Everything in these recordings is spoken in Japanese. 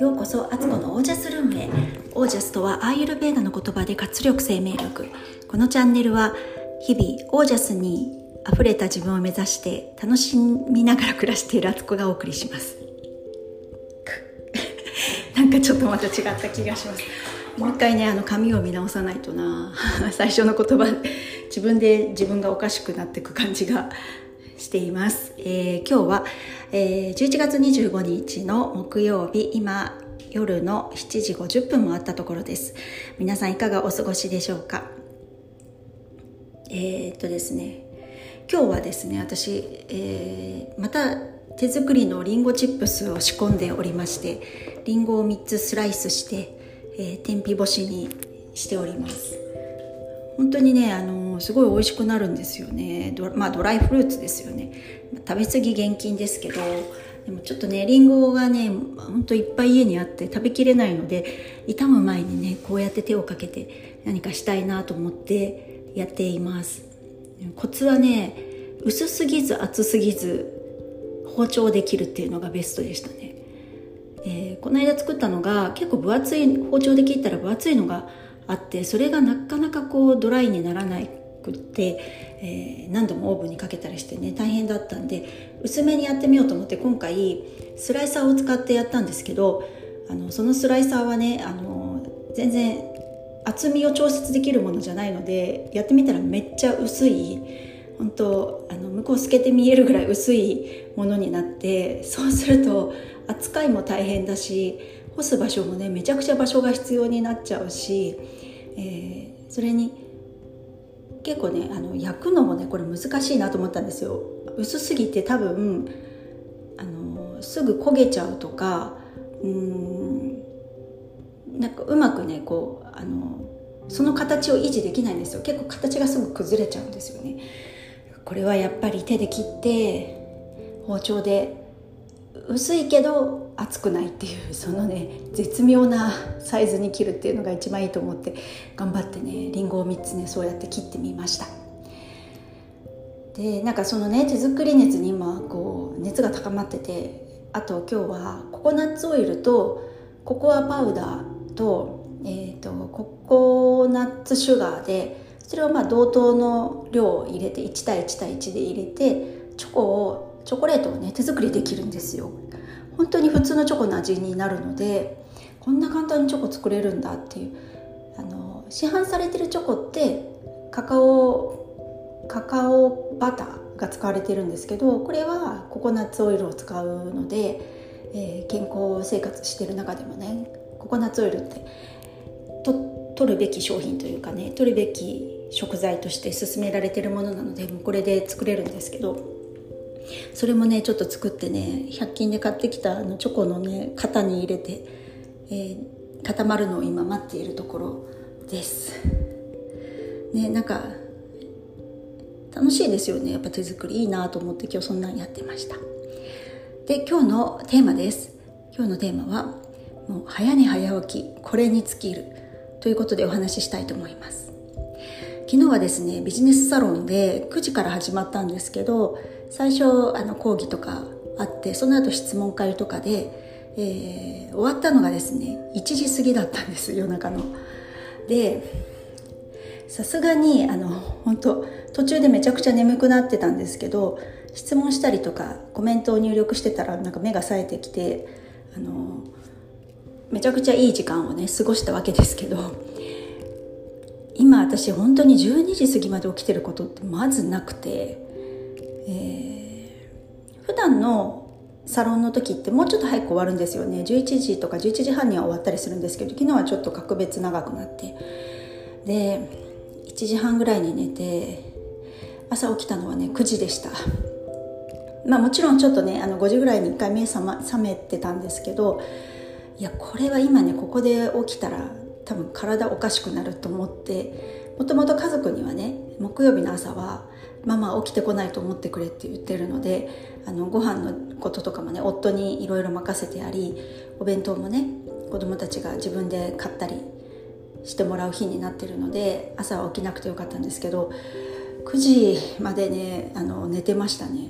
ようこそアツコのオージャスルームへ。オージャスとはアーユルベーダの言葉で活力生命力。このチャンネルは日々オージャスに溢れた自分を目指して楽しみながら暮らしているアツコがお送りします。なんかちょっとまた違った気がします。もう一回ねあの紙を見直さないとな。最初の言葉自分で自分がおかしくなっていく感じがしています、えー、今日は、えー、11月25日の木曜日今夜の7時50分もあったところです。皆さんいかがお過ごしでしょうか？えー、っとですね。今日はですね私、えー、また手作りのりんごチップスを仕込んでおりましてりんごを3つスライスしてえー、天日干しにしております。本当にねあのすごい美味しくなるんですよね。ド,、まあ、ドライフルーツですよね。食べ過ぎ厳禁ですけど。でもちょっとねりんごがねほんといっぱい家にあって食べきれないので傷む前にねこうやって手をかけて何かしたいなと思ってやっています。コツはね薄すぎず厚すぎず包丁できるっていうのがベストでしたね。えー、この間作ったのが結構分厚い包丁で切ったら分厚いのがあってそれがなかなかこうドライにならなくって、えー、何度もオーブンにかけたりしてね大変だったんで薄めにやってみようと思って今回スライサーを使ってやったんですけどあのそのスライサーはねあの全然厚みを調節できるものじゃないのでやってみたらめっちゃ薄い本当あの向こう透けて見えるぐらい薄いものになってそうすると扱いも大変だし干す場所もねめちゃくちゃ場所が必要になっちゃうし、えー、それに結構ねあの焼くのもねこれ難しいなと思ったんですよ。薄すぎて多分あのすぐ焦げちゃうとかうんなんかうまくねこうあのその形を維持できないんですよ。結構形がすぐ崩れちゃうんですよね。これはやっぱり手で切って包丁で薄いけど厚くないっていうそのね絶妙なサイズに切るっていうのが一番いいと思って頑張ってねりんごを3つねそうやって切ってみました。でなんかそのね手作り熱に今こう熱が高まっててあと今日はココナッツオイルとココアパウダーと,、えーと、ココナッツシュガーでそれをまあ同等の量を入れて1対1対1で入れてチョコをチョコレートをね手作りできるんですよ。本当に普通のチョコの味になるのでこんな簡単にチョコ作れるんだっていうあの市販されてるチョコってカカオカカオバターが使われてるんですけどこれはココナッツオイルを使うので、えー、健康生活してる中でもねココナッツオイルってと取るべき商品というかね取るべき食材として勧められてるものなのでもうこれで作れるんですけどそれもねちょっと作ってね100均で買ってきたあのチョコのね型に入れて、えー、固まるのを今待っているところです。ねなんか楽しいですよね。やっぱ手作り。いいなと思って今日そんなんやってました。で今日のテーマです。今日のテーマはもう早寝早起きこれに尽きる。ということでお話ししたいと思います。昨日はですねビジネスサロンで9時から始まったんですけど最初あの講義とかあってその後質問会とかで、えー、終わったのがですね1時過ぎだったんです夜中の。でさすがにあの本当途中でめちゃくちゃ眠くなってたんですけど質問したりとかコメントを入力してたらなんか目が冴えてきてあのめちゃくちゃいい時間をね過ごしたわけですけど今私本当に12時過ぎまで起きてることってまずなくてえー、普段のサロンの時ってもうちょっと早く終わるんですよね。11時とか11時半には終わったりするんですけど昨日はちょっと格別長くなって。で1時半ぐらいに寝て朝起きたのはね9時でした。まあもちろんちょっとねあの5時ぐらいに1回目覚,、ま、覚めてたんですけどいやこれは今ねここで起きたら多分体おかしくなると思ってもともと家族にはね木曜日の朝はママ起きてこないと思ってくれって言ってるのであのご飯のこととかもね夫にいろいろ任せてありお弁当もね子供たちが自分で買ったりしてもらう日になってるので朝は起きなくてよかったんですけど9時までねあの寝てましたね。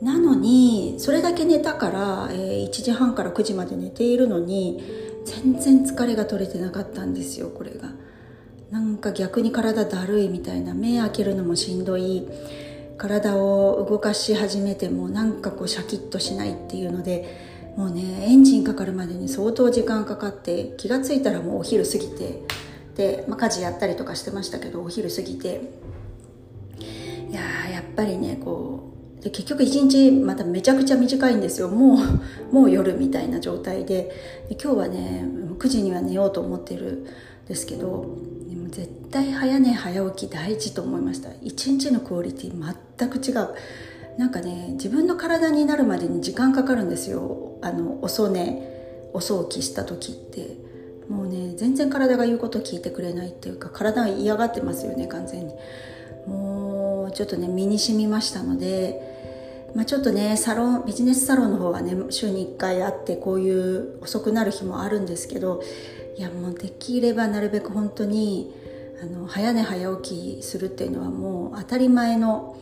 なのにそれだけ寝たから、えー、1時半から9時まで寝ているのに全然疲れが取れてなかったんですよこれが。なんか逆に体だるいみたいな目開けるのもしんどい。体を動かし始めてもなんかこうシャキッとしないっていうのでもうねエンジンかかるまでに相当時間かかって気が付いたらもうお昼過ぎて。で、まあ、家事やったりとかしてましたけどお昼過ぎて。いややっぱりねこうで結局一日まためちゃくちゃ短いんですよ。もうもう夜みたいな状態で。で今日はね9時には寝ようと思ってるですけどでも絶対早寝早起き大事と思いました。一日のクオリティ全く違う。なんかね自分の体になるまでに時間かかるんですよ。あの遅寝遅起きした時って。もうね全然体が言うこと聞いてくれないっていうか体が嫌がってますよね完全に。もうちょっとね身に染みましたので、まあ、ちょっとねサロンビジネスサロンの方はね週に1回あってこういう遅くなる日もあるんですけどいやもうできればなるべく本当にあの早寝早起きするっていうのはもう当たり前の、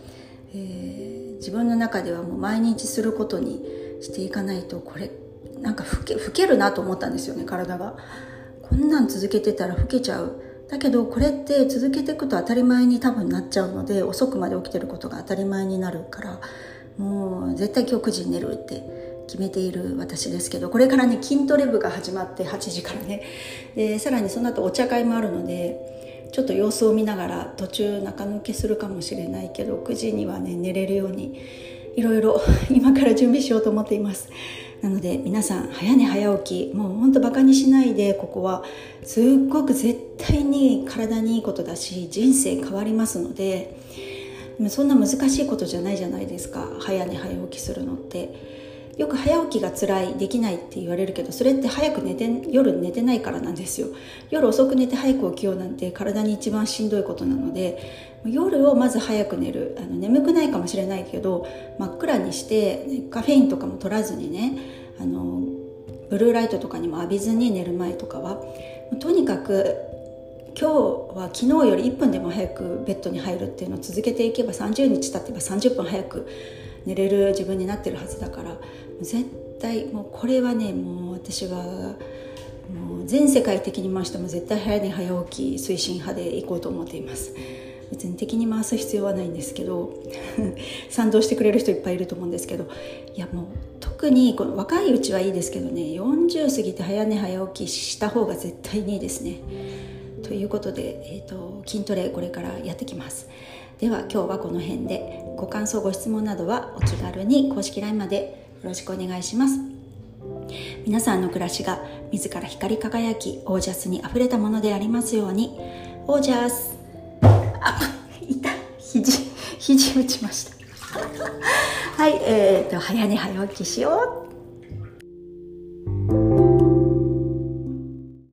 えー、自分の中ではもう毎日することにしていかないとこれなんか老け老けるなと思ったんですよね体が。こんなん続けてたら老けちゃうだけどこれって続けていくと当たり前に多分なっちゃうので遅くまで起きてることが当たり前になるからもう絶対今日9時に寝るって決めている私ですけどこれからね筋トレ部が始まって8時からね。でさらにその後お茶会もあるのでちょっと様子を見ながら途中中抜けするかもしれないけど9時にはね寝れるようにいろいろ 今から準備しようと思っています。なので皆さん早寝早起きもうほんとバカにしないでここは。すっごく絶対に体にいいことだし人生変わりますのでそんな難しいことじゃないじゃないですか。早寝早起きするのって。よく早起きが辛いできないって言われるけどそれって早く寝て夜寝てないからなんですよ。夜遅く寝て早く起きようなんて体に一番しんどいことなので夜をまず早く寝る。あの眠くないかもしれないけど真っ暗にしてカフェインとかも取らずにねあのブルーライトとかにも浴びずに寝る前とかはとにかく今日は昨日より1分でも早くベッドに入るっていうのを続けていけば30日経ってば30分早く寝れる自分になってるはずだから絶対もうこれはねもう私はもう全世界的に回しても絶対早寝早起き推進派でいこうと思っています。別に敵に回す必要はないんですけど 賛同してくれる人いっぱいいると思うんですけどいやもう特にこの若いうちはいいですけどね40過ぎて早寝早起きした方が絶対にいいですね。ということで、えーと、筋トレこれからやってきます。では今日はこの辺でご感想ご質問などはお気軽に公式 LINE までよろしくお願いします。皆さんの暮らしが自ら光り輝きオージャスにあふれたものでありますようにオージャスあいた肘肘打ちました はいえーと早寝早起きしよう